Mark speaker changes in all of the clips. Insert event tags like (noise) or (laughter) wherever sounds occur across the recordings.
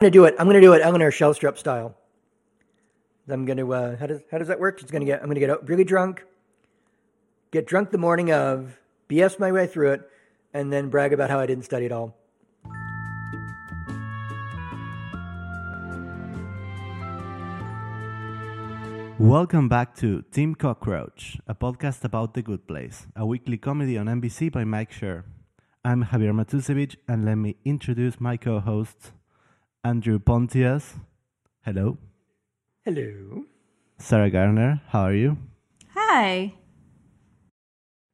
Speaker 1: gonna do it. I'm gonna do it Eleanor Shellstrop style. I'm gonna. Uh, how does how does that work? It's gonna get. I'm gonna get really drunk, get drunk the morning of, BS my way through it, and then brag about how I didn't study at all.
Speaker 2: Welcome back to Team Cockroach, a podcast about the good place, a weekly comedy on NBC by Mike Schur. I'm Javier Matusevich, and let me introduce my co-hosts, Andrew Pontius. Hello.
Speaker 1: Hello.
Speaker 2: Sarah Garner, how are you?
Speaker 3: Hi.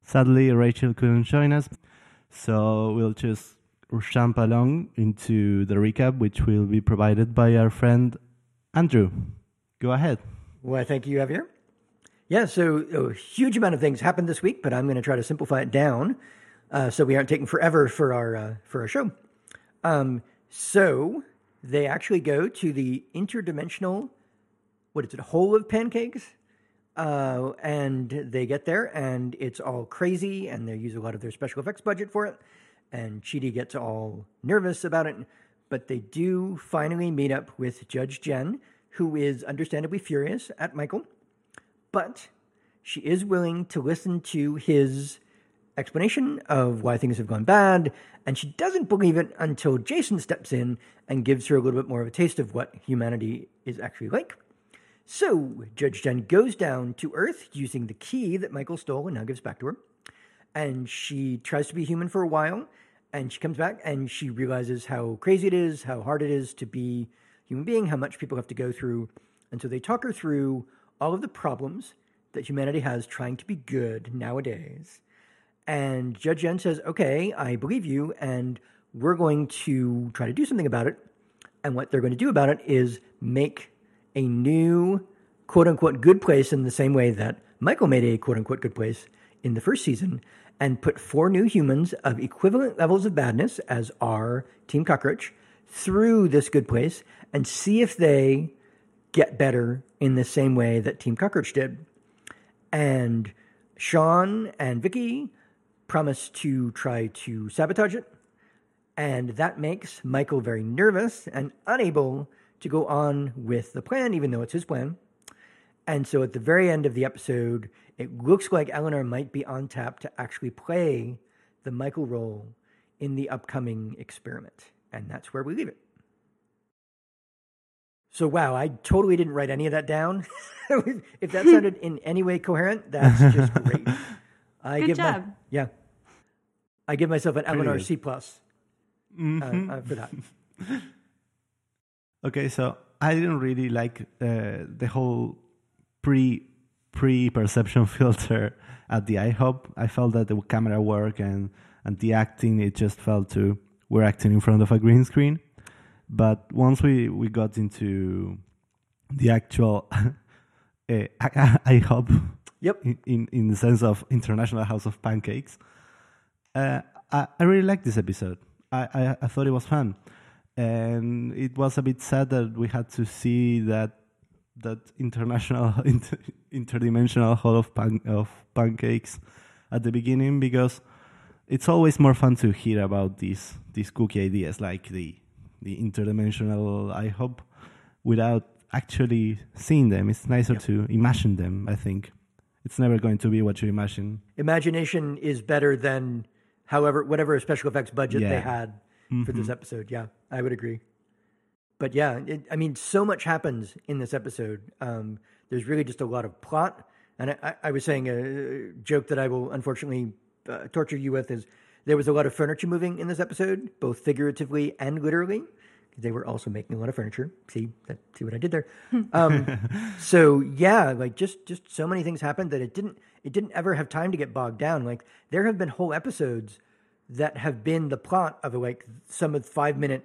Speaker 2: Sadly, Rachel couldn't join us, so we'll just jump along into the recap, which will be provided by our friend Andrew. Go ahead.
Speaker 1: Well, thank you, Javier. Yeah, so a huge amount of things happened this week, but I'm going to try to simplify it down uh, so we aren't taking forever for our uh, for our show. Um, so they actually go to the interdimensional, what is it, hole of pancakes, uh, and they get there, and it's all crazy, and they use a lot of their special effects budget for it, and Chidi gets all nervous about it, but they do finally meet up with Judge Jen who is understandably furious at Michael, but she is willing to listen to his explanation of why things have gone bad, and she doesn't believe it until Jason steps in and gives her a little bit more of a taste of what humanity is actually like. So, Judge Jen goes down to Earth using the key that Michael stole and now gives back to her. And she tries to be human for a while, and she comes back and she realizes how crazy it is, how hard it is to be human being, how much people have to go through. And so they talk her through all of the problems that humanity has trying to be good nowadays. And Judge Jen says, okay, I believe you, and we're going to try to do something about it. And what they're going to do about it is make a new quote unquote good place in the same way that Michael made a quote unquote good place in the first season and put four new humans of equivalent levels of badness as our Team Cockroach through this good place and see if they get better in the same way that Team Cockroach did. And Sean and Vicky promise to try to sabotage it. And that makes Michael very nervous and unable to go on with the plan, even though it's his plan. And so at the very end of the episode, it looks like Eleanor might be on tap to actually play the Michael role in the upcoming experiment. And that's where we leave it. So, wow, I totally didn't write any of that down. (laughs) if that sounded in any way coherent, that's just (laughs) great.
Speaker 3: I Good
Speaker 1: give
Speaker 3: job.
Speaker 1: My, yeah. I give myself an Eleanor C plus uh,
Speaker 2: Mhm.
Speaker 1: uh, for that. (laughs)
Speaker 2: Okay, so I didn't really like uh, the whole pre pre perception (laughs) filter at the IHOP. I felt that the camera work and and the acting it just felt to we're acting in front of a green screen. But once we we got into the actual (laughs) uh, IHOP,
Speaker 1: Yep.
Speaker 2: in, in in the sense of International House of Pancakes, uh, I I really liked this episode. I, I I thought it was fun and it was a bit sad that we had to see that that international (laughs) inter, interdimensional hall of pan, of pancakes at the beginning because it's always more fun to hear about these these cookie ideas like the the interdimensional IHOP without actually seeing them. It's nicer
Speaker 1: Yep.
Speaker 2: to imagine them. I think it's never going to be what you imagine.
Speaker 1: Imagination is better than however whatever special effects budget they
Speaker 2: Yeah.
Speaker 1: had for this episode. Yeah, I would agree. But yeah, it, I mean, so much happens in this episode. Um, there's really just a lot of plot, and I, I, I was saying a joke that I will unfortunately uh, torture you with is there was a lot of furniture moving in this episode, both figuratively and literally. They were also making a lot of furniture. See that? See what I did there? Um, (laughs) so yeah, like just just so many things happened that it didn't it didn't ever have time to get bogged down. Like there have been whole episodes that have been the plot of like some of five minute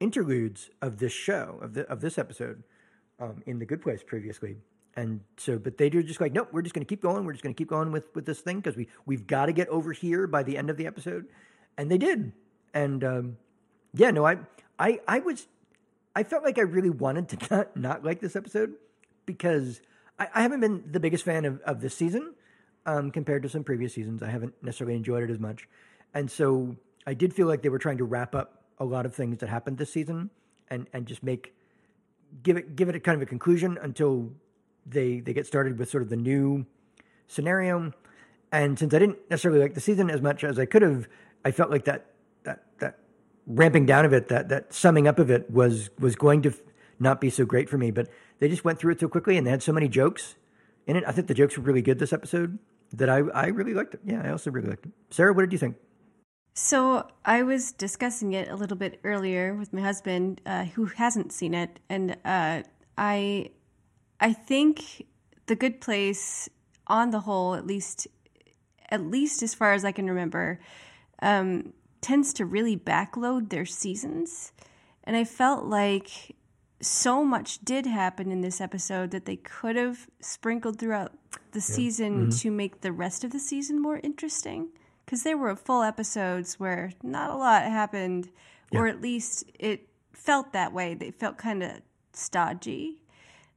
Speaker 1: interludes of this show of the of this episode um, in the Good Place previously. And so, but they do just like, nope, we're just going to keep going. We're just going to keep going with with this thing because we we've got to get over here by the end of the episode, and they did. And um, yeah, no, I I I was I felt like I really wanted to (laughs) not not like this episode because I, I haven't been the biggest fan of of this season um, compared to some previous seasons. I haven't necessarily enjoyed it as much, and so I did feel like they were trying to wrap up a lot of things that happened this season and and just make give it give it a kind of a conclusion until they they get started with sort of the new scenario. And since I didn't necessarily like the season as much as I could have, I felt like that that that ramping down of it, that that summing up of it was was going to f- not be so great for me. But they just went through it so quickly, and they had so many jokes in it. I think the jokes were really good this episode that I I really liked it. Yeah, I also really liked it. Sarah, what did you think?
Speaker 3: So I was discussing it a little bit earlier with my husband, uh, who hasn't seen it, and uh, I, I think the Good Place, on the whole, at least, at least as far as I can remember, um, tends to really backload their seasons, and I felt like so much did happen in this episode that they could have sprinkled throughout the season to make the rest of the season more interesting. Because there were full episodes where not a lot happened, or at least it felt that way. They felt kind of stodgy.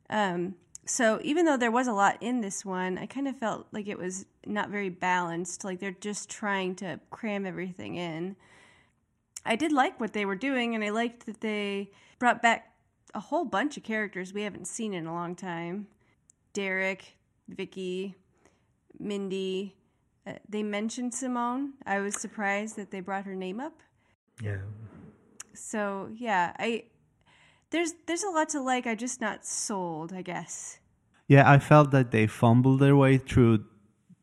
Speaker 3: Um, so even though there was a lot in this one, I kind of felt like it was not very balanced. Like they're just trying to cram everything in. I did like what they were doing, and I liked that they brought back a whole bunch of characters we haven't seen in a long time. Derek, Vicky, Mindy. Uh, they mentioned Simone. I was surprised that they brought her name up.
Speaker 1: Yeah,
Speaker 3: So yeah, I there's there's a lot to like. I'm just not sold, I guess.
Speaker 2: Yeah, I felt that they fumbled their way through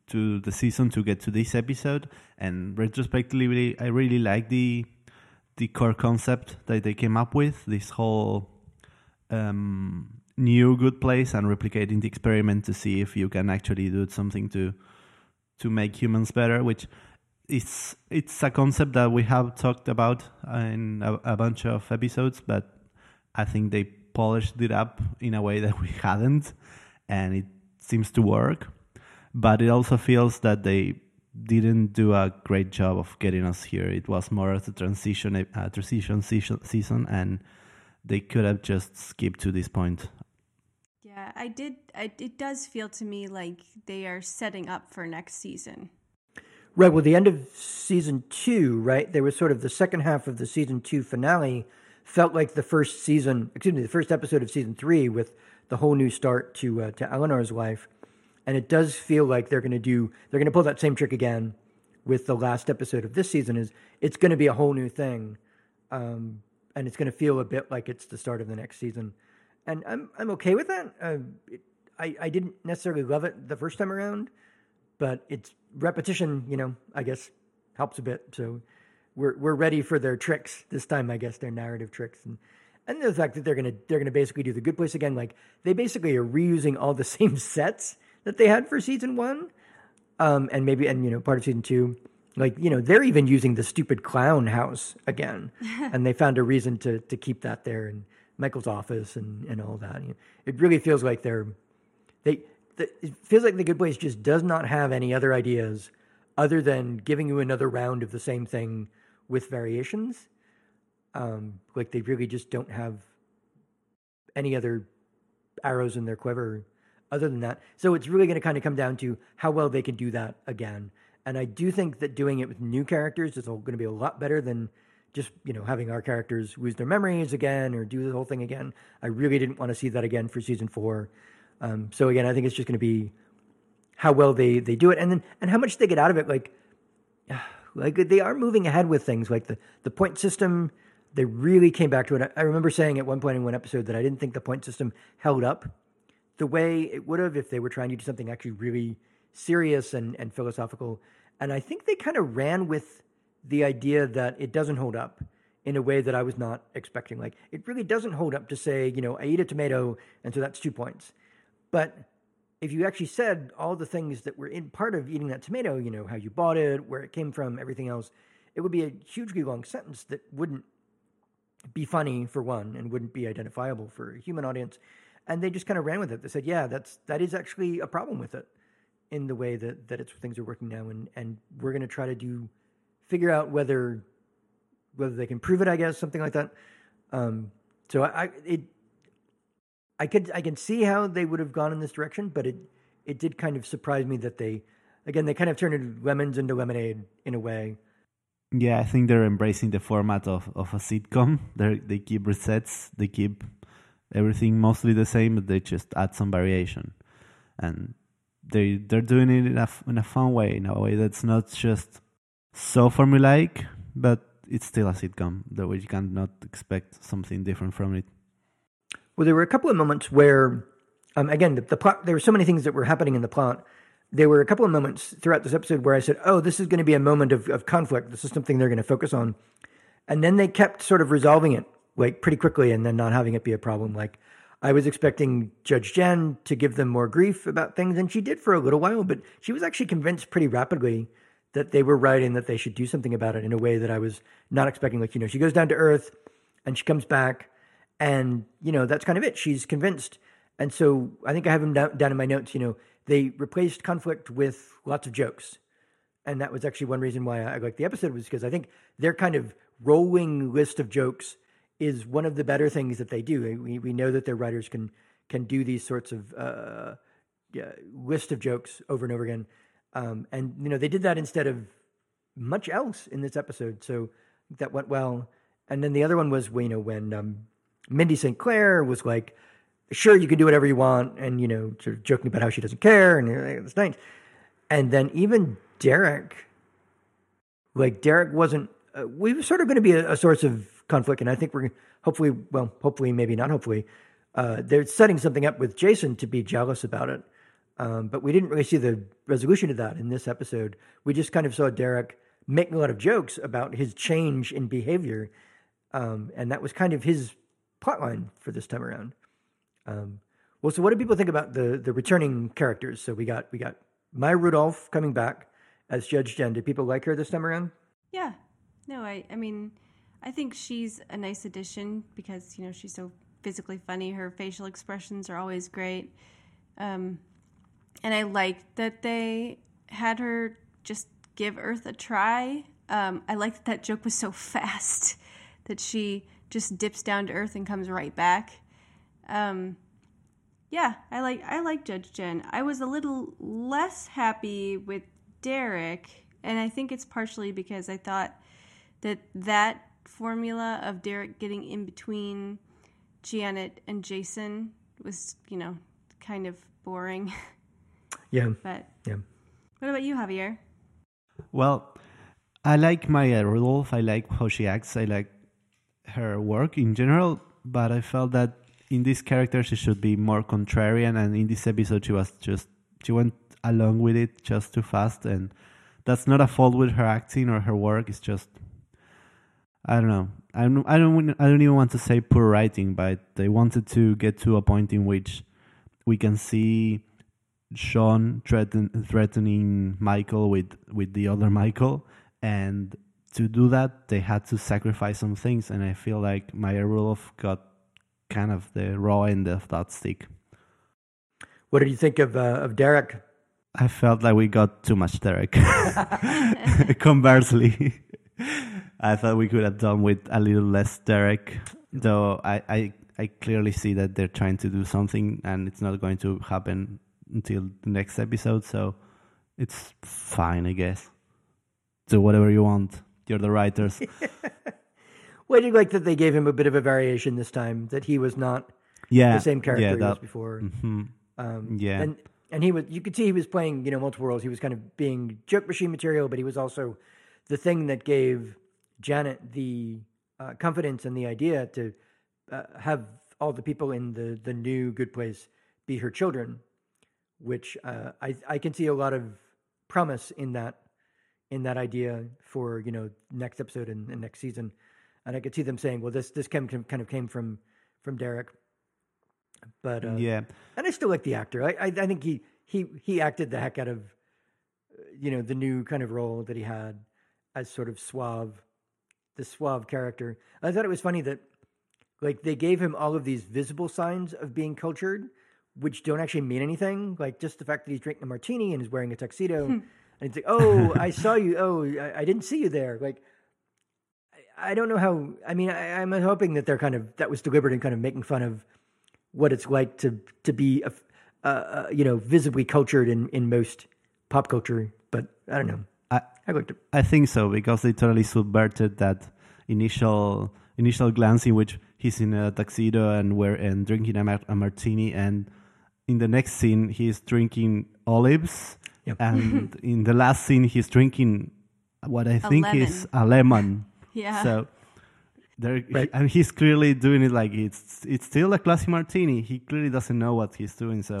Speaker 2: to the season to get to this episode, and retrospectively, I really like the the core concept that they came up with. This whole um, new good place and replicating the experiment to see if you can actually do something to to make humans better, which it's it's a concept that we have talked about in a, a bunch of episodes, but I think they polished it up in a way that we hadn't, and it seems to work. But it also feels that they didn't do a great job of getting us here. It was more of a transition, a transition season, season, and they could have just skipped to this point.
Speaker 3: Yeah, I did. I, it does feel to me like they are setting up for next season.
Speaker 1: right. Well, the end of season two, right? There was sort of the second half of the season two finale felt like the first season. Excuse me, the first episode of season three with the whole new start to uh, to Eleanor's life, and it does feel like they're going to do. They're going to pull that same trick again with the last episode of this season. Is it's going to be a whole new thing, um, and it's going to feel a bit like it's the start of the next season, and I'm I'm okay with that. Uh, it, I I didn't necessarily love it the first time around, but it's repetition. You know, I guess helps a bit. So we're we're ready for their tricks this time. I guess their narrative tricks and. And the fact that they're gonna they're gonna basically do the good place again, like they basically are reusing all the (laughs) same sets that they had for season one, um, and maybe and you know part of season two, like you know they're even using the stupid clown house again, (laughs) and they found a reason to to keep that there and Michael's office and and all that. It really feels like they're they. The, it feels like the Good Place just does not have any other ideas other than giving you another round of the same thing with variations. Um, like they really just don't have any other arrows in their quiver other than that. So it's really going to kind of come down to how well they can do that again. And I do think that doing it with new characters is going to be a lot better than just you know having our characters lose their memories again or do the whole thing again. I really didn't want to see that again for season four. Um, so again, I think it's just going to be how well they they do it, and then and how much they get out of it. Like like they are moving ahead with things like the the point system. They really came back to it. I remember saying at one point in one episode that I didn't think the point system held up the way it would have if they were trying to do something actually really serious and, and philosophical. And I think they kind of ran with the idea that it doesn't hold up in a way that I was not expecting. Like it really doesn't hold up to say, you know, I eat a tomato and so that's two points. But if you actually said all the things that were in part of eating that tomato, you know, how you bought it, where it came from, everything else, it would be a hugely long sentence that wouldn't be funny for one and wouldn't be identifiable for a human audience. And they just kind of ran with it. They said, yeah, that's that is actually a problem with it in the way that, that it's things are working now and, and we're gonna try to do figure out whether whether they can prove it, I guess, something like that. Um, so I, I it I could I can see how they would have gone in this direction, but it it did kind of surprise me that they again they kind of turned lemons into lemonade in a way.
Speaker 2: Yeah, I think they're embracing the format of, of a sitcom. They they keep resets, they keep everything mostly the same, but they just add some variation, and they they're doing it in a in a fun way, in a way that's not just so formulaic, but it's still a sitcom. That way you cannot expect something different from it.
Speaker 1: Well, there were a couple of moments where, um, again, the, the plot. There were so many things that were happening in the plot. There were a couple of moments throughout this episode where I said, "Oh, this is going to be a moment of, of conflict. This is something they're going to focus on," and then they kept sort of resolving it like pretty quickly, and then not having it be a problem. Like I was expecting Judge Jen to give them more grief about things, and she did for a little while, but she was actually convinced pretty rapidly that they were right and that they should do something about it in a way that I was not expecting. Like, you know, she goes down to earth and she comes back and, you know, that's kind of it. She's convinced. And so I think I have them down, down in my notes, you know, they replaced conflict with lots of jokes. And that was actually one reason why I liked the episode was because I think their kind of rolling list of jokes is one of the better things that they do. We, we know that their writers can can do these sorts of uh, yeah, list of jokes over and over again. Um, and you know they did that instead of much else in this episode, so that went well. And then the other one was you know when um, Mindy St. Clair was like, "Sure, you can do whatever you want," and you know sort of joking about how she doesn't care, and it's nice. And then even Derek, like Derek wasn't. Uh, we were sort of going to be a, a, source of conflict, and I think we're hopefully, well, hopefully, maybe not hopefully, uh, they're setting something up with Jason to be jealous about it. Um, but we didn't really see the resolution of that in this episode. We just kind of saw Derek making a lot of jokes about his change in behavior, um, and that was kind of his plotline for this time around. Um, well, so what do people think about the the returning characters? So we got we got Maya Rudolph coming back as Judge Jen. Did people like her this time around?
Speaker 3: Yeah, no, I I mean, I think she's a nice addition because you know she's so physically funny. Her facial expressions are always great. Um, and I liked that they had her just give Earth a try. Um, I liked that that joke was so (laughs) fast that she just dips down to Earth and comes right back. Um, yeah, I like I like Judge Jen. I was a little less happy with Derek, and I think it's partially because I thought that that formula of Derek getting in between Janet and Jason was, you know, kind of boring. (laughs)
Speaker 1: Yeah.
Speaker 3: But
Speaker 1: yeah.
Speaker 3: What about you, Javier?
Speaker 2: Well, I like Maya Rudolph. I like how she acts. I like her work in general. But I felt that in this character she should be more contrarian, and in this episode she was just she went along with it just too fast, and that's not a fault with her acting or her work. It's just I don't know. I don't. I don't. I don't even want to say poor writing, but they wanted to get to a point in which we can see Sean threaten, threatening Michael with with the other Michael, and to do that they had to sacrifice some things, and I feel like Maya Rudolph got kind of the raw end of that stick.
Speaker 1: What did you think of uh, of Derek?
Speaker 2: I felt like we got too much Derek. (laughs) Conversely, (laughs) I thought we could have done with a little less Derek, though I, I I clearly see that they're trying to do something and it's not going to happen until the next episode, so it's fine, I guess. Do whatever you want. You're the writers. (laughs)
Speaker 1: well, I do like that they gave him a bit of a variation this time. That he was not
Speaker 2: yeah,
Speaker 1: the same character
Speaker 2: yeah,
Speaker 1: he was before.
Speaker 2: Mm-hmm.
Speaker 1: Um,
Speaker 2: yeah,
Speaker 1: and and he was. You could see he was playing, you know, multiple roles. He was kind of being joke machine material, but he was also the thing that gave Janet the uh, confidence and the idea to uh, have all the people in the the new good place be her children which uh, I I can see a lot of promise in that in that idea for you know next episode and, and next season, and I could see them saying, well, this this came, kind of came from from Derek, but uh,
Speaker 2: yeah,
Speaker 1: and I still like the actor. I, I, I think he he he acted the heck out of you know the new kind of role that he had as sort of suave, the suave character. I thought it was funny that like they gave him all of these visible signs of being cultured which don't actually mean anything. Like just the fact that he's drinking a martini and is wearing a tuxedo, hmm. And he's like, "Oh, I (laughs) saw you. Oh, I, I didn't see you there." Like, I, I don't know how. I mean, I, am hoping that they're kind of that was deliberate and kind of making fun of what it's like to to be, a, uh, you know, visibly cultured in in most pop culture. But I don't know.
Speaker 2: I,
Speaker 1: I it.
Speaker 2: I think so because they totally subverted that initial initial glance in which he's in a tuxedo and we're and drinking a, a martini, and in the next scene he's drinking olives,
Speaker 1: Yep.
Speaker 2: and (laughs) in the last scene he's drinking what I think is a lemon. (laughs)
Speaker 3: Yeah.
Speaker 2: So there,
Speaker 1: Right.
Speaker 2: and he's clearly doing it like it's it's still a classy martini. He clearly doesn't know what he's doing. So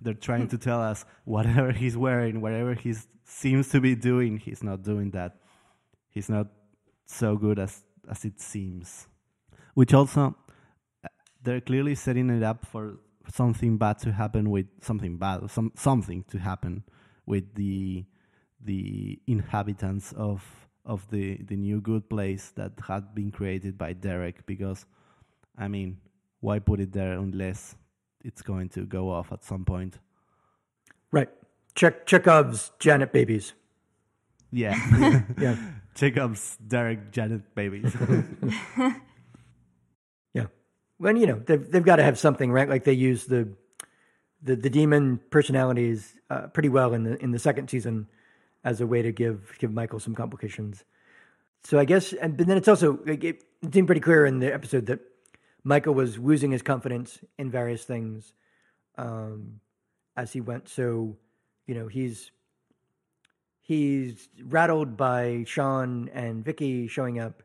Speaker 2: they're trying to tell us whatever (laughs) he's wearing, whatever he seems to be doing, he's not doing that. He's not so good as as it seems. Which also uh, they're clearly setting it up for something bad to happen with something bad, some something to happen with the the inhabitants of of the the new good place that had been created by Derek because I mean why put it there unless it's going to go off at some point
Speaker 1: Right. Check Chekhov's Janet babies.
Speaker 2: yeah (laughs) (laughs)
Speaker 1: Yeah.
Speaker 2: Jacob's Derek Janet babies (laughs)
Speaker 1: Yeah. When you know they've they've got to have something, right? Like they use the the the demon personalities uh, pretty well in the in the second season as a way to give give Michael some complications. So I guess, and but then it's also it, it seemed pretty clear in the episode that Michael was losing his confidence in various things um, as he went. So you know he's he's rattled by Sean and Vicky showing up,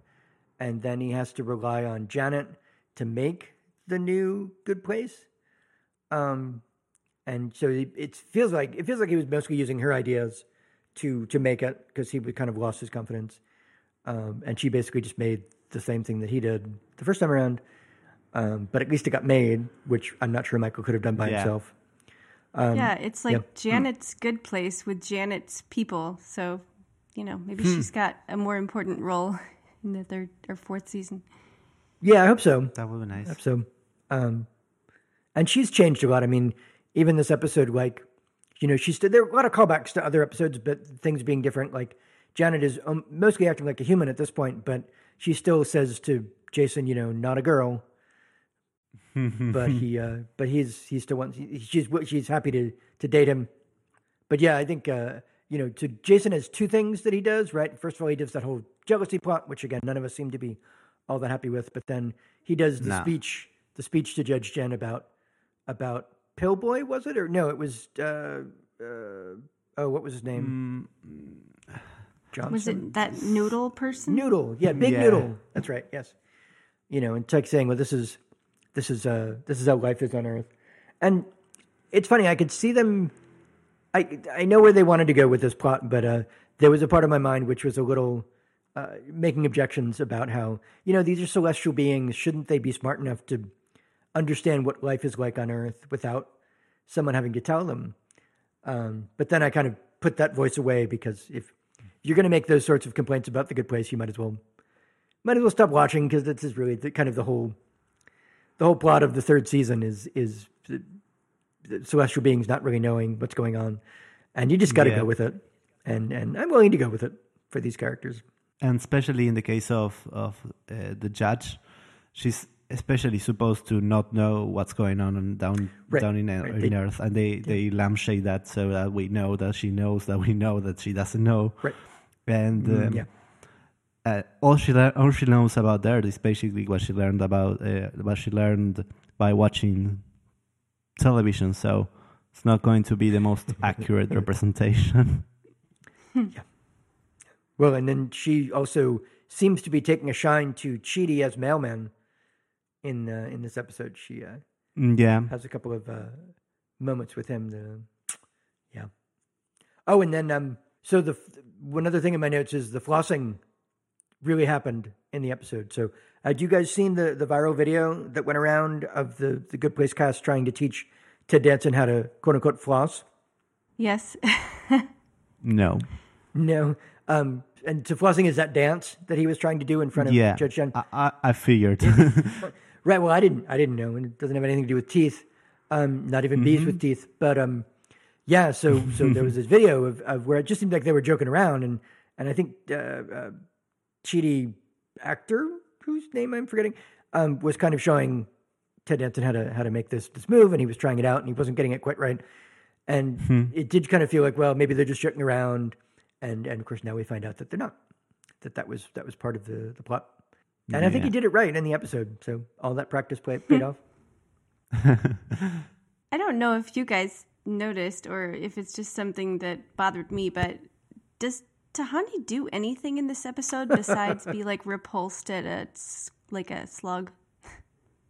Speaker 1: and then he has to rely on Janet to make the new good place. Um, and so it, it feels like it feels like he was mostly using her ideas to to make it because he kind of lost his confidence. Um, and she basically just made the same thing that he did the first time around. Um, but at least it got made, which I'm not sure Michael could have done by
Speaker 2: Yeah.
Speaker 1: himself.
Speaker 3: yeah, it's like
Speaker 1: yeah.
Speaker 3: Janet's good place with Janet's people. So, you know, maybe
Speaker 1: Hmm.
Speaker 3: she's got a more important role (laughs) in the third or fourth season.
Speaker 1: Yeah, I hope so.
Speaker 2: that would be nice
Speaker 1: So, um, and she's changed a lot. I mean, even this episode, like, you know, she she's there are a lot of callbacks to other episodes, but things being different. Like, Janet is um, mostly acting like a human at this point, but she still says to Jason, you know, not a girl. (laughs) but he, uh, but he's he still wants. He, she's she's happy to to date him. But yeah, I think uh, you know, to Jason has two things that he does. Right, first of all, he does that whole jealousy plot, which again, none of us seem to be all that happy with. But then he does the
Speaker 2: Nah.
Speaker 1: speech, the speech to Judge Jen about about Pillboi, was it or no? It was. Uh, uh, oh, what was his name? Johnson.
Speaker 3: Was it that noodle person?
Speaker 1: Noodle? Yeah, Big
Speaker 2: Yeah.
Speaker 1: Noodle. That's right. Yes. You know, and it's like saying, "Well, this is this is uh this is how life is on Earth," and it's funny. I could see them. I I know where they wanted to go with this plot, but uh, there was a part of my mind which was a little uh, making objections about how you know these are celestial beings. Shouldn't they be smart enough to understand what life is like on Earth without someone having to tell them? Um, but then I kind of put that voice away because if you're going to make those sorts of complaints about the good place, you might as well might as well stop watching because this is really the, kind of the whole the whole plot of the third season is is the, the celestial beings not really knowing what's going on, and you just got to
Speaker 2: Yeah.
Speaker 1: go with it. And and I'm willing to go with it for these characters.
Speaker 2: and especially in the case of of uh, the judge, she's especially supposed to not know what's going on down
Speaker 1: Right,
Speaker 2: down in,
Speaker 1: right.
Speaker 2: in
Speaker 1: They-
Speaker 2: Earth, and they they lampshade that so that we know that she knows that we know that she doesn't know,
Speaker 1: Right.
Speaker 2: and um,
Speaker 1: yeah.
Speaker 2: uh, all she lear- all she knows about Earth is basically what she learned about uh, what she learned by watching television. So it's not going to be the most (laughs) accurate representation. (laughs) yeah.
Speaker 1: Well, and then she also seems to be taking a shine to Chidi as mailman in uh, in this episode. She uh,
Speaker 2: Mm, yeah,
Speaker 1: has a couple of uh, moments with him. The, yeah. Oh, and then um, so the one other thing in my notes is the flossing really happened in the episode. So, had you guys seen the the viral video that went around of the the Good Place cast trying to teach Ted Danson how to quote unquote floss?
Speaker 3: Yes. (laughs)
Speaker 2: no,
Speaker 1: No. Um, and to flossing is that dance that he was trying to do in front of
Speaker 2: yeah,
Speaker 1: Judge Jen.
Speaker 2: I, I, I figured. (laughs)
Speaker 1: Right. Well, I didn't. I didn't know, and it doesn't have anything to do with teeth. Um, not even bees with teeth. But um, yeah. So so there was (laughs) this video of, of where it just seemed like they were joking around, and and I think uh, uh, Chidi actor whose name I'm forgetting um, was kind of showing Ted Danson how to how to make this this move, and he was trying it out, and he wasn't getting it quite right, and it did kind of feel like well maybe they're just joking around, and and of course now we find out that they're not. That that was that was part of the the plot. And I think he did it right in the episode. So all that practice play, paid (laughs) off.
Speaker 3: I don't know if you guys noticed or if it's just something that bothered me, but does Tahani do anything in this episode besides be like (laughs) repulsed at a s- like a slug?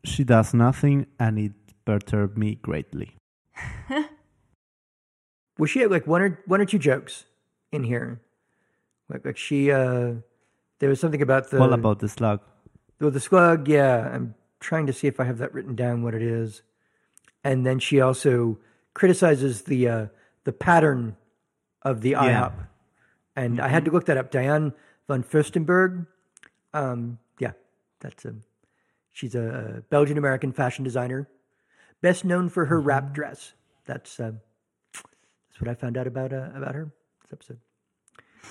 Speaker 2: She does nothing, and it perturbed me greatly. (laughs)
Speaker 1: Well, she had like one or one or two jokes in here. Like like she uh there was something about the
Speaker 2: All about the slug.
Speaker 1: well, the slug, yeah. I'm trying to see if I have that written down what it is. And then she also criticizes the uh the pattern of the IHOP. And I had to look that up. Diane von Furstenberg. Um yeah, that's a she's a Belgian American fashion designer. Best known for her wrap dress. That's uh, that's what I found out about uh, about her this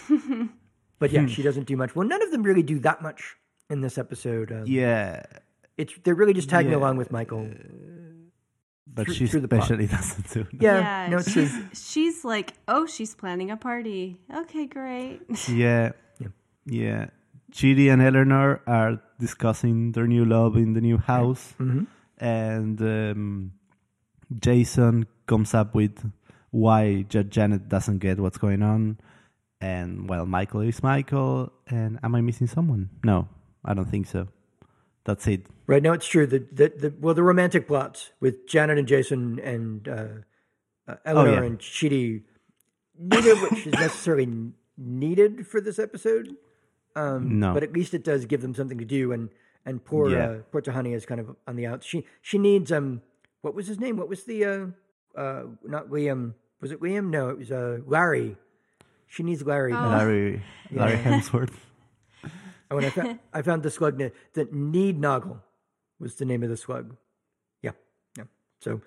Speaker 1: episode. (laughs) but yeah, she doesn't do much. Well, none of them really do that much in this episode. Um,
Speaker 2: Yeah,
Speaker 1: It's they're really just tagging
Speaker 2: Yeah.
Speaker 1: along with Michael.
Speaker 2: but
Speaker 1: Through-
Speaker 2: she
Speaker 1: through the plot.
Speaker 2: especially (laughs) doesn't do.
Speaker 1: Yeah, no, it's true.
Speaker 3: she's she's like, oh, she's planning a party. Okay, great. (laughs)
Speaker 2: Yeah.
Speaker 1: Yeah.
Speaker 2: Yeah. Chidi and Eleanor are discussing their new love in the new house.
Speaker 1: Mhm.
Speaker 2: And um, Jason comes up with why Janet doesn't get what's going on. And, well, Michael is Michael. And am I missing someone? No, I don't think so. That's it.
Speaker 1: Right now, it's true. The, the the well, the romantic plots with Janet and Jason and uh, uh, Eleanor
Speaker 2: yeah.
Speaker 1: and Chidi, neither of which is necessarily needed for this episode. Um,
Speaker 2: No.
Speaker 1: but at least it does give them something to do. And and poor
Speaker 2: Yeah.
Speaker 1: uh, poor Tahani is kind of on the outs. She she needs um what was his name? What was the uh uh not William? Was it William? No, it was uh Larry. She needs Larry.
Speaker 3: Oh.
Speaker 2: Larry, Larry (laughs) Hemsworth.
Speaker 1: And I found, I found the slug na- that Need Noggle was the name of the slug. Yeah, yeah. So,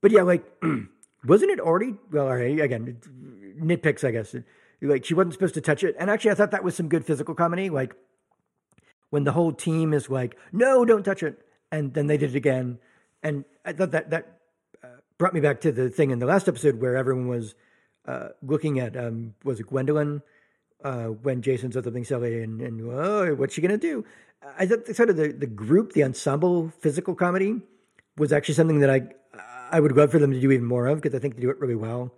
Speaker 1: but yeah, like, (clears throat) wasn't it already? Well, all right, again, nitpicks, I guess. Like, she wasn't supposed to touch it. And actually, I thought that was some good physical comedy. Like, when the whole team is like, no, don't touch it. And then they did it again. And I thought that that uh, brought me back to the thing in the last episode where everyone was uh, looking at, um, was it Gwendolyn? uh, when Jason said something silly and, and oh, what's she going to do? I thought the, sort of the, the group, the ensemble physical comedy was actually something that I I would love for them to do even more of because I think they do it really well.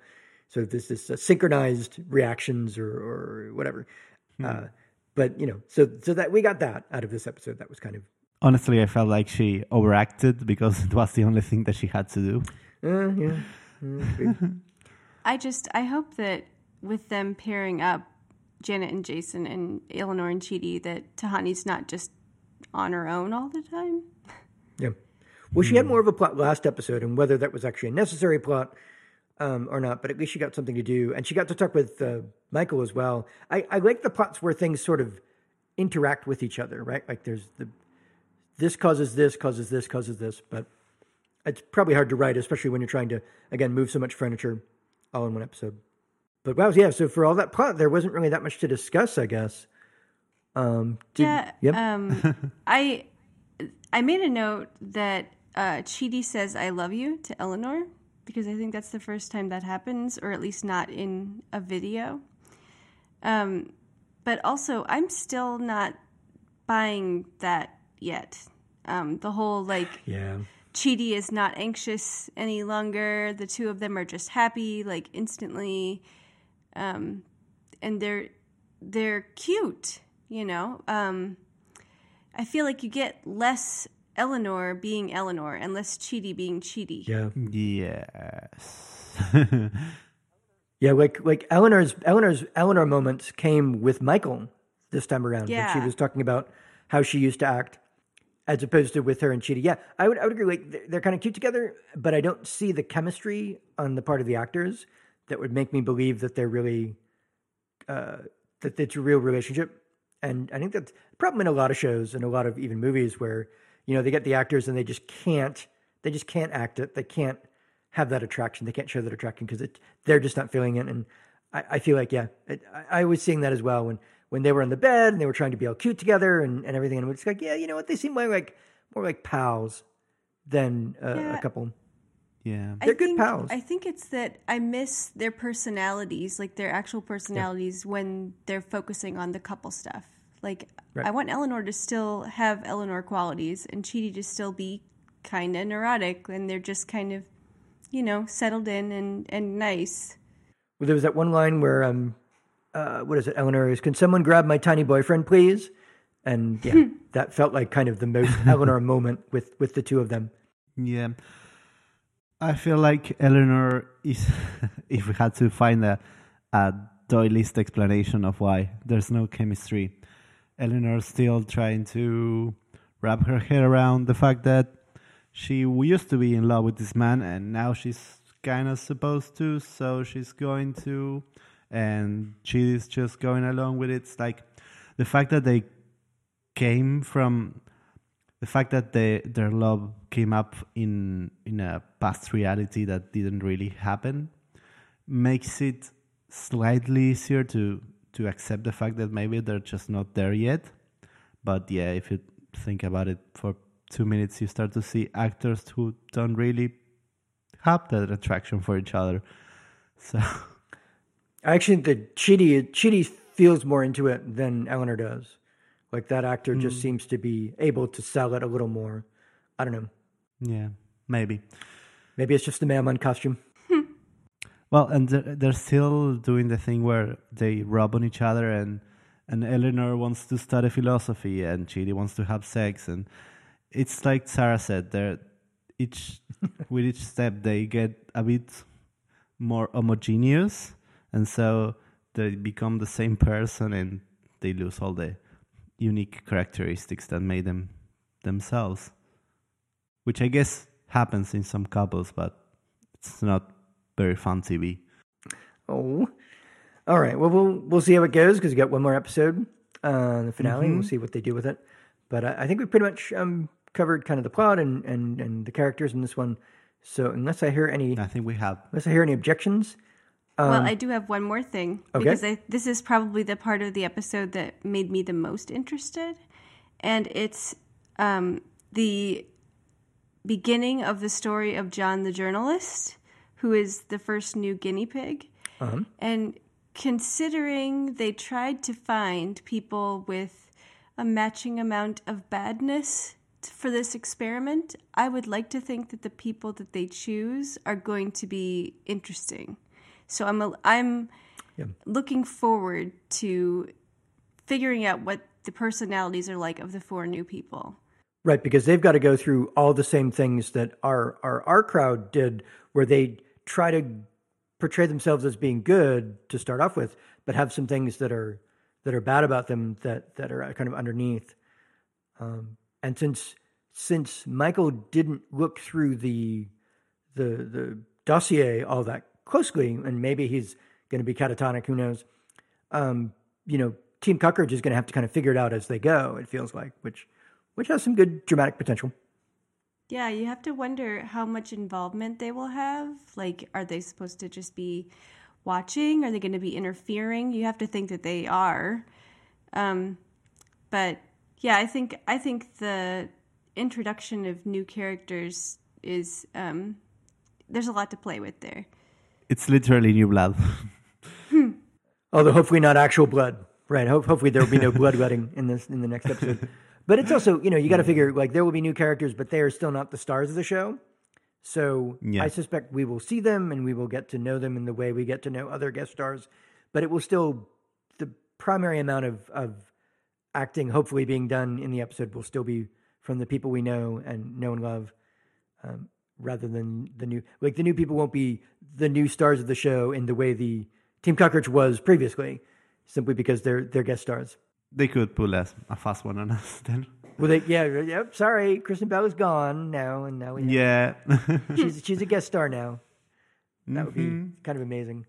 Speaker 1: So this this uh, synchronized reactions or, or whatever. Uh, but you know, so so that we got that out of this episode. That was kind of
Speaker 2: Honestly, I felt like she overacted because (laughs) it was the only thing that she had to do.
Speaker 1: uh, yeah. Mm, (laughs)
Speaker 3: I just I hope that with them pairing up Janet and Jason and Eleanor and Chidi that Tahani's not just on her own all the time.
Speaker 1: Yeah. Well, she had more of a plot last episode, and whether that was actually a necessary plot um, or not, but at least she got something to do, and she got to talk with uh, Michael as well. I, I like the plots where things sort of interact with each other, right? Like there's the this causes this, causes this, causes this, but it's probably hard to write, especially when you're trying to again move so much furniture all in one episode. But wow, yeah. So for all that plot, there wasn't really that much to discuss, I guess. Um, did-
Speaker 3: yeah.
Speaker 1: Yep.
Speaker 3: Um, (laughs) I I made a note that uh, Chidi says "I love you" to Eleanor because I think that's the first time that happens, or at least not in a video. Um, but also, I'm still not buying that yet. Um, the whole like
Speaker 1: yeah.
Speaker 3: Chidi is not anxious any longer. The two of them are just happy, like instantly, um, and they're they're cute. You know, um, I feel like you get less Eleanor being Eleanor and less Chidi being Chidi.
Speaker 1: Yeah.
Speaker 2: Yes. (laughs)
Speaker 1: Yeah, like like Eleanor's Eleanor's Eleanor moments came with Michael this time around. when she was talking about how she used to act, as opposed to with her and Chidi. Yeah, I would I would agree. Like they're, they're kind of cute together, but I don't see the chemistry on the part of the actors that would make me believe that they're really uh, that it's a real relationship. And I think that's a problem in a lot of shows and a lot of even movies where you know they get the actors and they just can't they just can't act it. They can't have that attraction. They can't show that attraction because they're just not feeling it. And I, I feel like, yeah, it, I, I was seeing that as well when, when they were in the bed and they were trying to be all cute together and, and everything. And it's like, yeah, you know what? They seem more like, more like pals than uh,
Speaker 3: Yeah.
Speaker 1: a couple.
Speaker 2: Yeah.
Speaker 1: They're good
Speaker 3: think,
Speaker 1: pals.
Speaker 3: I think it's that I miss their personalities, like their actual personalities, when they're focusing on the couple stuff. Like,
Speaker 1: Right.
Speaker 3: I want Eleanor to still have Eleanor qualities and Chidi to still be kind of neurotic, and they're just kind of, you know, settled in and, and nice.
Speaker 1: Well, there was that one line where, um, uh, what is it? Eleanor is, "Can someone grab my tiny boyfriend, please?" And yeah, that felt like kind of the most (laughs) Eleanor moment with with the two of them.
Speaker 2: Yeah. I feel like Eleanor is, (laughs) if we had to find a, a doylist explanation of why there's no chemistry, Eleanor's still trying to wrap her head around the fact that she used to be in love with this man and now she's kind of supposed to, so she's going to, and she's just going along with it. It's like the fact that they came from the fact that they, their love came up in in a past reality that didn't really happen makes it slightly easier to to accept the fact that maybe they're just not there yet. But yeah, if you think about it for two minutes, you start to see actors who don't really have that attraction for each other. So (laughs)
Speaker 1: I actually think that Chidi Chidi feels more into it than Eleanor does. Like that actor just hmm. seems to be able to sell it a little more. I don't know.
Speaker 2: yeah, maybe.
Speaker 1: Maybe it's just the mailman costume. Hmm.
Speaker 2: Well, and they're, they're still doing the thing where they rub on each other, and and Eleanor wants to study philosophy, and Chidi wants to have sex, and it's like Sarah said, they're each (laughs) with each step they get a bit more homogeneous, and so they become the same person, and they lose all the unique characteristics that made them themselves, which I guess happens in some couples, but it's not very fun TV.
Speaker 1: Oh, all right. Well, we'll we'll see how it goes because we got one more episode, uh, the finale. We'll see what they do with it. But I, I think we pretty much um, covered kind of the plot and, and and the characters in this one. So unless I hear any
Speaker 2: I think we have.
Speaker 1: unless I hear any objections,
Speaker 3: well, I do have one more thing
Speaker 1: okay.
Speaker 3: because I, this is probably the part of the episode that made me the most interested, and it's um, the beginning of the story of John the journalist, who is the first new guinea pig, and considering they tried to find people with a matching amount of badness for this experiment, I would like to think that the people that they choose are going to be interesting. So I'm a, I'm looking forward to figuring out what the personalities are like of the four new people.
Speaker 1: right? Because they've got to go through all the same things that our our our crowd did, where they try to portray themselves as being good to start off with, but have some things that are that are bad about them that that are kind of underneath. Um, and since since Michael didn't look through the the the dossier all that closely, and maybe he's going to be catatonic, who knows? Um, you know, Team Cockroach is going to have to kind of figure it out as they go. It feels like, which which has some good dramatic potential.
Speaker 3: Yeah, you have to wonder how much involvement they will have. Like, are they supposed to just be watching? Are they going to be interfering? You have to think that they are. Um, but yeah, I think I think the introduction of new characters is um, there's a lot to play with there.
Speaker 2: It's literally new blood. (laughs)
Speaker 1: Although hopefully not actual blood, right? Hope, hopefully there will be no bloodletting in this in the next episode. (laughs) But it's also you know you got to figure like there will be new characters, but they are still not the stars of the show. So
Speaker 2: Yeah.
Speaker 1: I suspect we will see them and we will get to know them in the way we get to know other guest stars. But it will still the primary amount of of acting hopefully being done in the episode will still be from the people we know and know and love um, rather than the new like the new people won't be the new stars of the show in the way the team cockroach was previously simply because they're they're guest stars
Speaker 2: They could pull a, a fast one on us (laughs) then.
Speaker 1: well they yeah yep sorry kristen bell is gone now and now we
Speaker 2: Yeah. (laughs)
Speaker 1: she's (laughs) she's a guest star now that would be mm-hmm. kind of amazing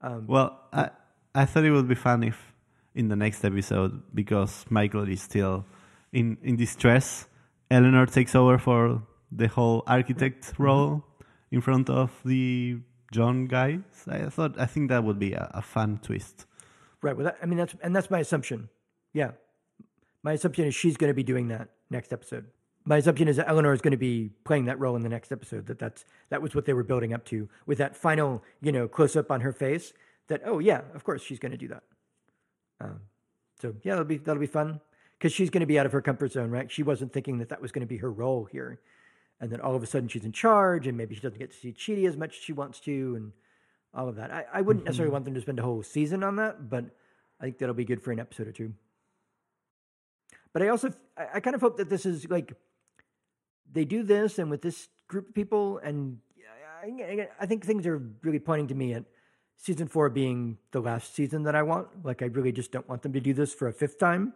Speaker 1: um,
Speaker 2: well, I, I thought it would be fun if in the next episode, because Michael is still in, in distress, Eleanor takes over for the whole architect role in front of the John guys. I thought, I think that would be a, a fun twist.
Speaker 1: right well that, i mean that's and that's my assumption yeah my assumption is she's going to be doing that next episode my assumption is that Eleanor is going to be playing that role in the next episode. That that's that was what they were building up to with that final, you know, close up on her face. That oh yeah, of course she's going to do that. Um, so yeah, that'll be that'll be fun because she's going to be out of her comfort zone, right? She wasn't thinking that that was going to be her role here, and then all of a sudden she's in charge, and maybe she doesn't get to see Chidi as much as she wants to, and all of that. I, I wouldn't necessarily mm-hmm. want them to spend a whole season on that, but I think that'll be good for an episode or two. But I also I, I kind of hope that this is like they do this and with this group of people, and I, I think things are really pointing to me at season four being the last season that I want. Like I really just don't want them to do this for a fifth time.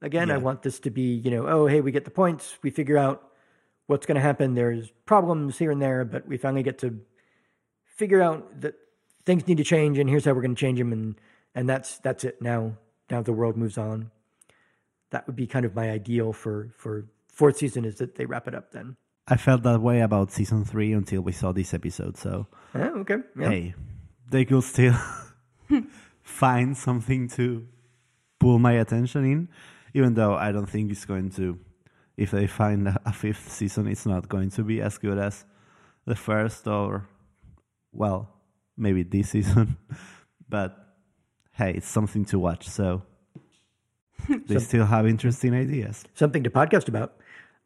Speaker 1: Again, I want this to be, you know, oh hey, we get the points, we figure out what's going to happen. There's problems here and there, but we finally get to figure out that things need to change, and here's how we're going to change them, and and that's that's it. Now, now the world moves on. That would be kind of my ideal for for fourth season is that they wrap it up then.
Speaker 2: I felt that way about season three until we saw this episode. So
Speaker 1: Oh, okay. Yeah.
Speaker 2: hey, they could still (laughs) find something to pull my attention in, even though I don't think it's going to. If they find a fifth season, it's not going to be as good as the first, or well, maybe this (laughs) season. but hey, it's something to watch. So (laughs) they still have interesting ideas.
Speaker 1: something to podcast about.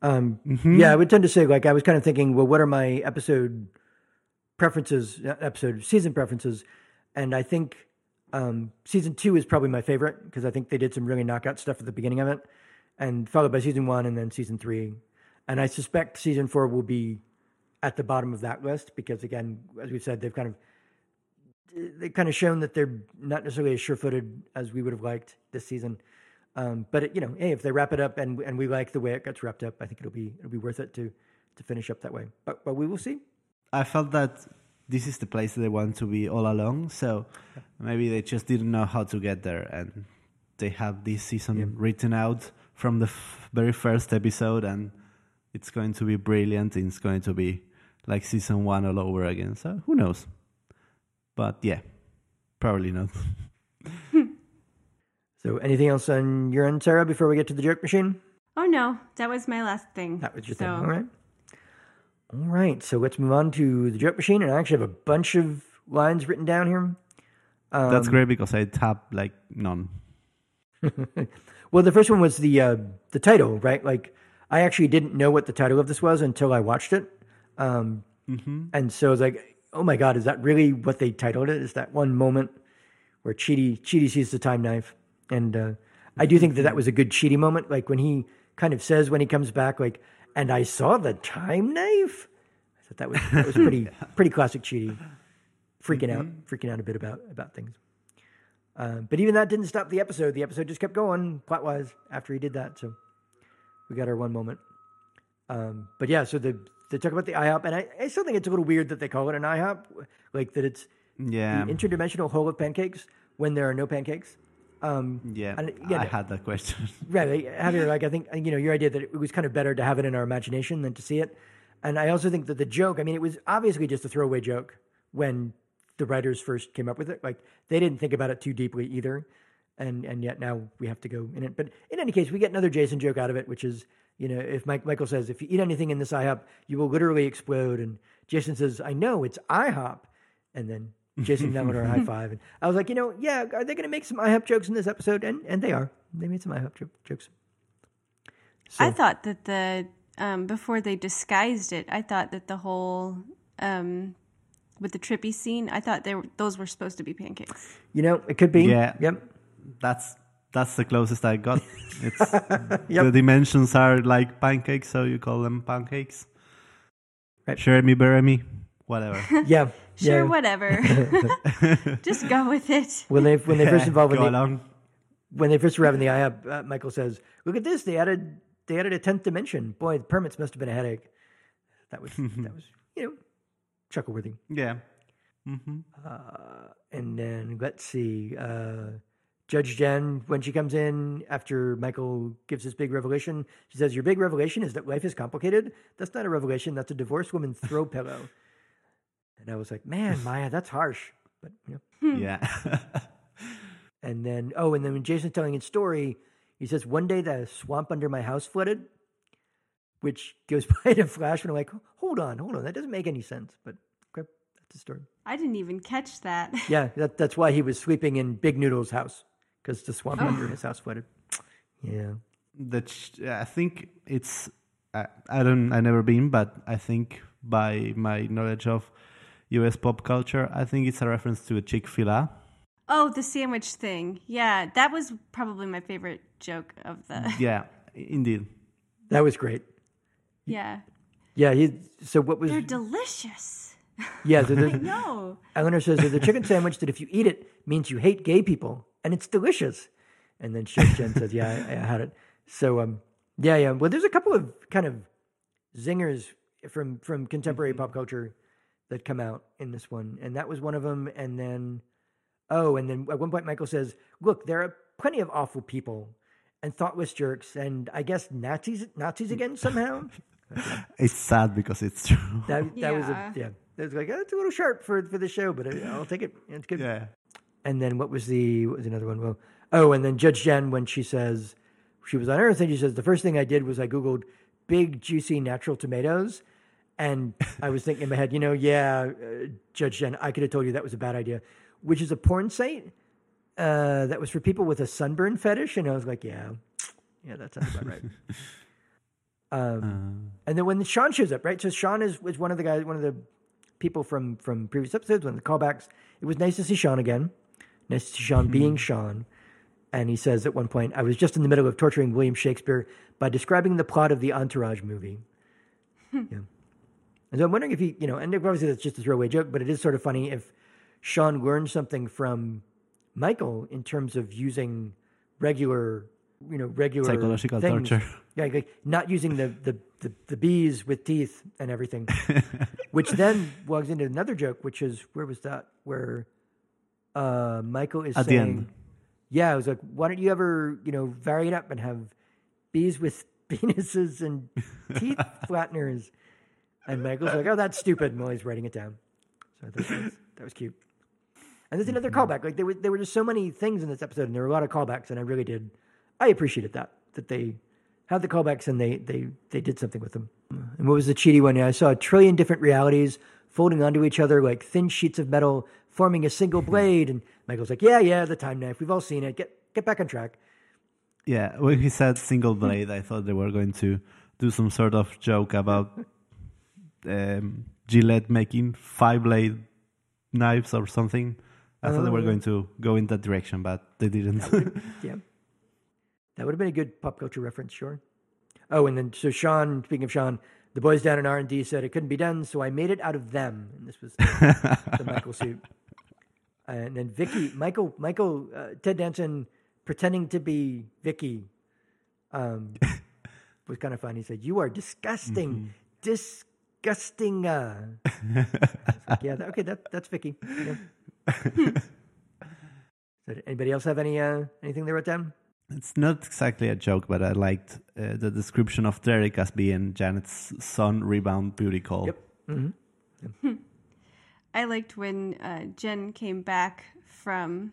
Speaker 1: Um,
Speaker 2: Mm-hmm.
Speaker 1: Yeah, I would tend to say like I was kind of thinking, well, what are my episode preferences? uh, Episode season preferences, and I think um, season two is probably my favorite because I think they did some really knockout stuff at the beginning of it, and followed by season one and then season three, and I suspect season four will be at the bottom of that list because again, as we said, they've kind of they've kind of shown that they're not necessarily as sure-footed as we would have liked this season. Um, but it, you know, hey, if they wrap it up and and we like the way it gets wrapped up, I think it'll be it'll be worth it to to finish up that way. But but we will see.
Speaker 2: I felt that this is the place they want to be all along. So maybe they just didn't know how to get there, and they have this season written out from the f- very first episode, and it's going to be brilliant. It's going to be like season one all over again. So who knows? But yeah, probably not. (laughs)
Speaker 1: So anything else on your end, Sarah, before we get to the joke machine?
Speaker 3: Oh no, that was my last thing.
Speaker 1: That was your
Speaker 3: so,
Speaker 1: thing. All right. All right. So let's move on to the joke machine, and I actually have a bunch of lines written down here. Um,
Speaker 2: That's great because I tap like none. (laughs)
Speaker 1: Well, the first one was the uh, the title, right? Like, I actually didn't know what the title of this was until I watched it, um, and so I was like, "Oh my god, is that really what they titled it? Is that one moment where Chidi Chidi sees the time knife?" And uh, I do think that that was a good Chidi moment, like when he kind of says when he comes back, like, "And I saw the time knife." I thought that was that was (laughs) pretty pretty classic Chidi, freaking out, freaking out a bit about about things. Uh, but even that didn't stop the episode. The episode just kept going plot wise after he did that. So we got our one moment. Um, but yeah, so the they talk about the IHOP, and I, I still think it's a little weird that they call it an IHOP, like that it's
Speaker 2: Yeah,
Speaker 1: the interdimensional hole of pancakes when there are no pancakes. Um,
Speaker 2: yeah.
Speaker 1: and, yeah,
Speaker 2: I had that question. (laughs)
Speaker 1: right, like, Javier, like I think you know your idea that it was kind of better to have it in our imagination than to see it, and I also think that the joke. I mean, it was obviously just a throwaway joke when the writers first came up with it. Like they didn't think about it too deeply either, and and yet now we have to go in it. But in any case, we get another Jason joke out of it, which is you know if Mike Michael says if you eat anything in this IHOP, you will literally explode, and Jason says, "I know it's IHOP," and then. Jason and Eleanor high (laughs) five, and I was like, you know, yeah, are they going to make some IHOP jokes in this episode? And and they are. They made some IHOP jo- jokes. So,
Speaker 3: I thought that the um, before they disguised it, I thought that the whole um, with the trippy scene, I thought they were, those were supposed to be pancakes.
Speaker 1: you know, it could be.
Speaker 2: Yeah.
Speaker 1: Yep.
Speaker 2: That's that's the closest I got. It's (laughs) the dimensions are like pancakes, so you call them pancakes.
Speaker 1: Right.
Speaker 2: Share me, bury me, whatever. (laughs)
Speaker 1: Yeah. (laughs)
Speaker 3: Sure,
Speaker 1: yeah.
Speaker 3: whatever. Just go with it.
Speaker 1: When they when they first involved when
Speaker 2: Go
Speaker 1: they,
Speaker 2: along.
Speaker 1: when they first arrived in the IHOP, uh, Michael says, "Look at this! They added they added a tenth dimension. Boy, the permits must have been a headache." That was that was you know chuckle worthy.
Speaker 2: Yeah. Mm-hmm.
Speaker 1: Uh, and then let's see, uh, Judge Jen when she comes in after Michael gives his big revelation, she says, "Your big revelation is that life is complicated. That's not a revelation. That's a divorced woman's throw pillow." (laughs) And I was like, "Man, Maya, that's harsh." But you know. Hmm.
Speaker 2: Yeah. (laughs)
Speaker 1: And then, oh, and then when Jason's telling his story, he says, One day the swamp under my house flooded. Which goes (laughs) by in a flash. And I'm like, hold on, hold on, that doesn't make any sense. But okay, that's the story.
Speaker 3: I didn't even catch that. (laughs)
Speaker 1: Yeah, that, that's why he was sleeping in Big Noodle's house because the swamp oh. under his house flooded. Yeah.
Speaker 2: The ch- I think it's I, I don't I never been, but I think by my knowledge of U.S. pop culture, I think it's a reference to a Chick Fil A.
Speaker 3: Oh, the sandwich thing. Yeah, that was probably my favorite joke of the.
Speaker 2: Yeah, indeed.
Speaker 1: That was great.
Speaker 3: Yeah,
Speaker 1: Yeah, he. So what was?
Speaker 3: they're delicious.
Speaker 1: Yeah, so the, (laughs)
Speaker 3: No.
Speaker 1: Eleanor says there's a chicken (laughs) sandwich that if you eat it means you hate gay people, and it's delicious. And then Chef Jen says, "Yeah, I, I had it." So, um, yeah, yeah. Well, there's a couple of kind of zingers from from contemporary pop culture that come out in this one, and that was one of them. And then, oh, and then at one point, Michael says, "Look, there are plenty of awful people and thoughtless jerks, and I guess Nazis Nazis again somehow." (laughs) (laughs)
Speaker 2: It's sad because it's true. (laughs)
Speaker 1: That that was a
Speaker 3: Yeah.
Speaker 1: yeah. That was like oh, it's a little sharp for for the show, but I- I'll take it. It's good.
Speaker 2: yeah.
Speaker 1: And then what was the what was another one? Well, oh, and then Judge Jen when she says she was on Earth and she says the first thing I did was I googled big juicy natural tomatoes, and I was thinking in my head, you know, yeah, uh, Judge Jen, I could have told you that was a bad idea, which is a porn site uh, that was for people with a sunburn fetish, and I was like, yeah, yeah, that sounds about right. (laughs) Um, and then when Shawn shows up, right? So Shawn is was one of the guys, one of the people from from previous episodes, one of the callbacks. It was nice to see Shawn again. Nice to see Shawn being (laughs) Shawn. And he says at one point, "I was just in the middle of torturing William Shakespeare by describing the plot of the Entourage movie." (laughs) yeah. And so I'm wondering if he, you know, and obviously that's just a throwaway joke, but it is sort of funny if Shawn learned something from Michael in terms of using regular, you know, regular
Speaker 2: Psychological
Speaker 1: things.
Speaker 2: torture.
Speaker 1: Yeah, like not using the, the, the, the bees with teeth and everything. (laughs) which then walks into another joke, which is where was that? Where uh, Michael is
Speaker 2: At the
Speaker 1: saying,
Speaker 2: end.
Speaker 1: Yeah, I was like, why don't you ever, you know, vary it up and have bees with (laughs) penises and teeth (laughs) flatteners? And Michael's like, oh, that's stupid. while he's writing it down. So I thought that was, that was cute. And there's another callback. Like there were there were just so many things in this episode, and there were a lot of callbacks, and I really did. I appreciated that that they had the callbacks and they they they did something with them. And what was the Chidi one? Yeah, I saw a trillion different realities folding onto each other like thin sheets of metal, forming a single blade. And Michael's like, yeah, yeah, the time knife. We've all seen it. Get get back on track.
Speaker 2: Yeah, when he said single blade, I thought they were going to do some sort of joke about (laughs) um, Gillette making five blade knives or something. I thought they were
Speaker 1: Oh.
Speaker 2: going to go in that direction, but they didn't. (laughs)
Speaker 1: Yeah. That would have been a good pop culture reference, sure. Oh, and then so Shawn, speaking of Shawn, the boys down in R and D said it couldn't be done, so I made it out of them. And this was the, Michael suit. (laughs) And then Vicky, Michael, Michael, uh, Ted Danson pretending to be Vicky, um, (laughs) was kind of fun. He said, "You are disgusting, disgusting." Uh. Like, yeah, that, okay, that that's Vicky. Yeah. (laughs) Did anybody else have any uh, anything they wrote down?
Speaker 2: It's not exactly a joke, but I liked uh, the description of Derek as being Janet's son rebound beauty call.
Speaker 1: Yep. Mm-hmm.
Speaker 3: I liked when uh, Jen came back from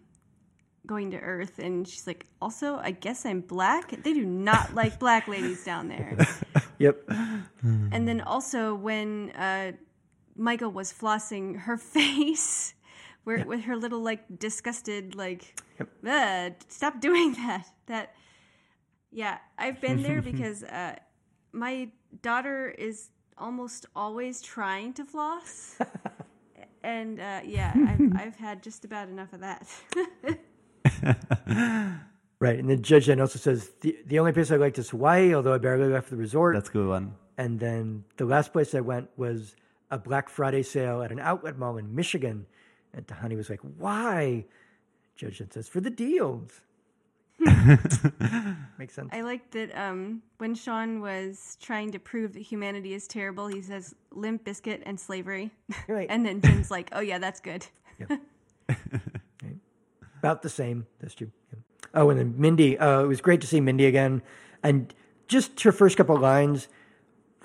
Speaker 3: going to Earth, and she's like, "Also, I guess I'm black. They do not (laughs) like black ladies down there." (laughs)
Speaker 1: Yep.
Speaker 3: And then also when uh, Michael was flossing her (laughs) face, where with her little like disgusted like, "Ugh, stop doing (laughs) that. That, yeah, I've been there (laughs) because uh, my daughter is almost always trying to floss, (laughs) and uh, yeah, I've, I've had just about enough of that.
Speaker 1: Right. And then Judge Jen also says the the only place I liked is Hawaii, although I barely left the resort.
Speaker 2: That's a good one.
Speaker 1: and then the last place I went was a Black Friday sale at an outlet mall in Michigan. And Tahani was like, "Why?" Judge Jen says, "For the deals." (laughs) Makes sense.
Speaker 3: I liked that um, when Shawn was trying to prove that humanity is terrible, he says Limp Bizkit and slavery.
Speaker 1: Right. (laughs)
Speaker 3: and then Jen's like, oh, yeah, that's good. (laughs)
Speaker 1: About the same. That's true. Yeah. Oh, and then Mindy. Uh, it was great to see Mindy again, and just her first couple of lines,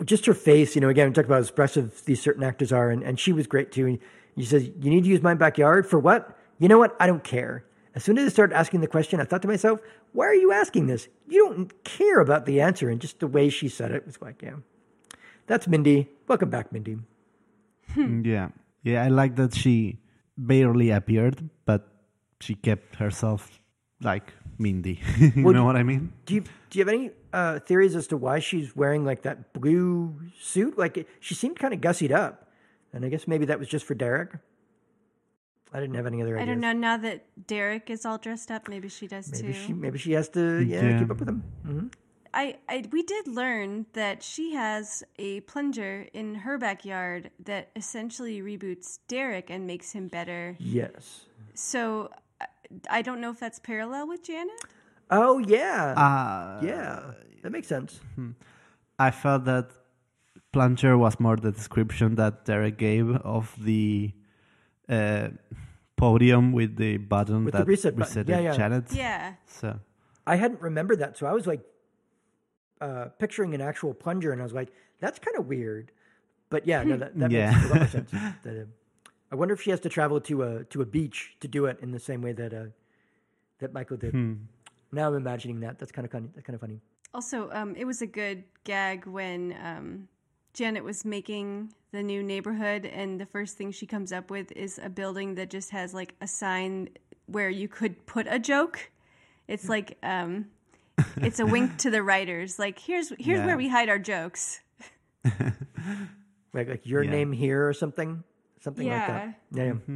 Speaker 1: just her face. You know, again, we talked about how expressive these certain actors are, and, and she was great too. He says, "You need to use my backyard for what? You know what? I don't care." as soon as I started asking the question, I thought to myself, why are you asking this? You don't care about the answer. And just the way she said it was like, yeah. That's Mindy. Welcome back, Mindy.
Speaker 2: yeah. Yeah, I like that she barely appeared, but she kept herself like Mindy. (laughs) you
Speaker 1: Well,
Speaker 2: know what I mean?
Speaker 1: Do you do you have any uh, theories as to why she's wearing like that blue suit? Like it, she seemed kind of gussied up, and I guess maybe that was just for Derek. I didn't have any other
Speaker 3: I
Speaker 1: ideas.
Speaker 3: don't know. Now that Derek is all dressed up, maybe she does
Speaker 1: Maybe
Speaker 3: too.
Speaker 1: she maybe she has to yeah,
Speaker 2: Yeah.
Speaker 1: keep up with him. hmm
Speaker 3: I, I we did learn that she has a plunger in her backyard that essentially reboots Derek and makes him better.
Speaker 1: Yes.
Speaker 3: So I- I don't know if that's parallel with Janet.
Speaker 1: Oh yeah,
Speaker 2: Uh,
Speaker 1: yeah. That makes sense.
Speaker 2: I felt that plunger was more the description that Derek gave of the uh, podium with the button
Speaker 1: With the
Speaker 2: that
Speaker 1: reset button.
Speaker 2: resetted
Speaker 1: Yeah, yeah.
Speaker 2: Janet.
Speaker 3: Yeah.
Speaker 2: So
Speaker 1: I hadn't remembered that, so I was like uh, picturing an actual plunger, and I was like, "That's kind of weird." But yeah, no, that, that (laughs)
Speaker 2: Yeah.
Speaker 1: makes a lot of sense. That, uh, I wonder if she has to travel to a to a beach to do it in the same way that uh, that Michael did. Now I'm imagining that. That's kind of funny. That's kind of funny.
Speaker 3: Also, um, it was a good gag when um, Janet was making the new neighborhood, and the first thing she comes up with is a building that just has like a sign where you could put a joke. It's like um, it's a wink to the writers. Like here's here's
Speaker 2: Yeah.
Speaker 3: where we hide our jokes. (laughs)
Speaker 1: Like like your
Speaker 2: Yeah.
Speaker 1: name here or something, something like that. Yeah, yeah.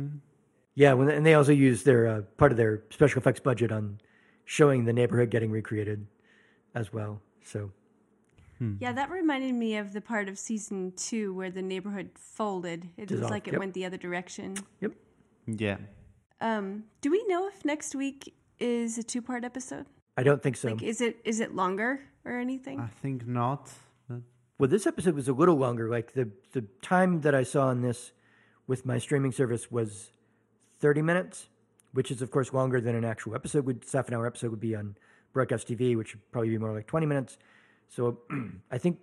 Speaker 1: Yeah, when, and they also use their uh, part of their special effects budget on showing the neighborhood getting recreated as well. So
Speaker 3: Yeah, that reminded me of the part of season two where the neighborhood folded. It was like it
Speaker 1: yep.
Speaker 3: went the other direction.
Speaker 1: yep.
Speaker 2: yeah,
Speaker 3: Um, do we know if next week is a two part episode?
Speaker 1: I don't think so.
Speaker 3: Like, is it is it longer or anything?
Speaker 2: I think not. But
Speaker 1: Well, this episode was a little longer. Like the the time that I saw on this with my streaming service was thirty minutes, which is of course longer than an actual episode would. Half an hour episode would be on broadcast TV, which would probably be more like twenty minutes. So (clears throat) I think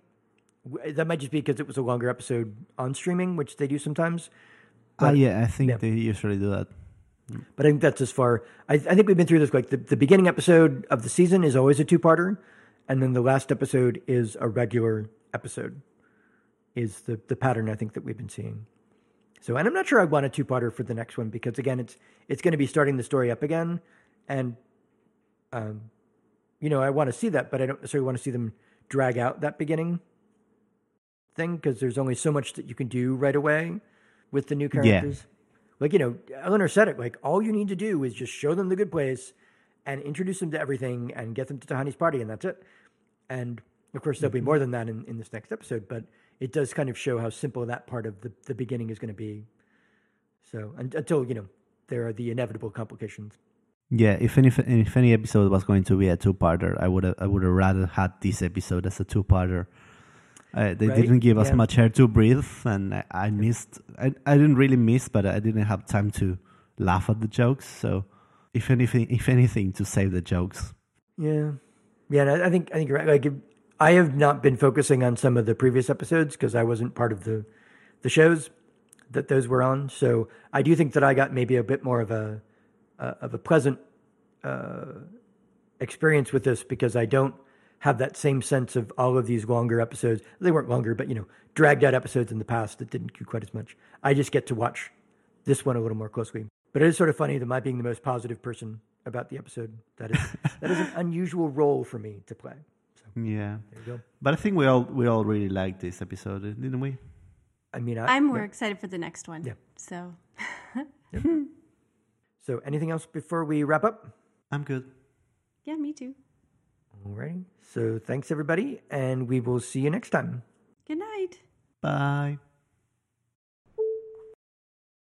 Speaker 1: that might just be because it was a longer episode on streaming, which they do sometimes.
Speaker 2: ah, yeah, I think
Speaker 1: yeah.
Speaker 2: they usually do that.
Speaker 1: But I think that's as far. I, I think we've been through this. Like the, the beginning episode of the season is always a two parter, and then the last episode is a regular episode. Is the the pattern I think that we've been seeing. So, and I'm not sure I want a two parter for the next one because again, it's it's going to be starting the story up again, and um, you know, I want to see that, but I don't necessarily want to see them drag out that beginning thing because there's only so much that you can do right away with the new characters. Like, you know, Eleanor said it, like, all you need to do is just show them the good place and introduce them to everything and get them to Tahani's party, and that's it. And of course, there'll be mm-hmm. more than that in, in this next episode, but it does kind of show how simple that part of the, the beginning is going to be. So, un- until, you know, there are the inevitable complications.
Speaker 2: Yeah, if any if any episode was going to be a two-parter, I would have I would have rather had this episode as a two-parter. Uh, they
Speaker 1: Right,
Speaker 2: didn't give us
Speaker 1: yeah.
Speaker 2: much air to breathe, and I, I missed. I, I didn't really miss, but I didn't have time to laugh at the jokes. So, if anything, if anything, to save the jokes.
Speaker 1: Yeah, yeah. I think I think you're right. Like I have not been focusing on some of the previous episodes because I wasn't part of the the shows that those were on. So I do think that I got maybe a bit more of a uh, of a pleasant uh, experience with this because I don't have that same sense of all of these longer episodes. They weren't longer, but you know, dragged out episodes in the past that didn't do quite as much. I just get to watch this one a little more closely. But it is sort of funny that my being the most positive person about the episode that is (laughs) that is an unusual role for me to play. So
Speaker 2: Yeah,
Speaker 1: there you go.
Speaker 2: but I think we all we all really liked this episode, didn't we?
Speaker 1: I mean, I,
Speaker 3: I'm more
Speaker 1: yeah.
Speaker 3: excited for the next one.
Speaker 1: Yeah.
Speaker 3: So (laughs)
Speaker 1: So, anything else before we wrap up?
Speaker 2: I'm good.
Speaker 3: yeah, me too.
Speaker 1: Alrighty. So, thanks everybody, and we will see you next time.
Speaker 3: Good night.
Speaker 2: Bye.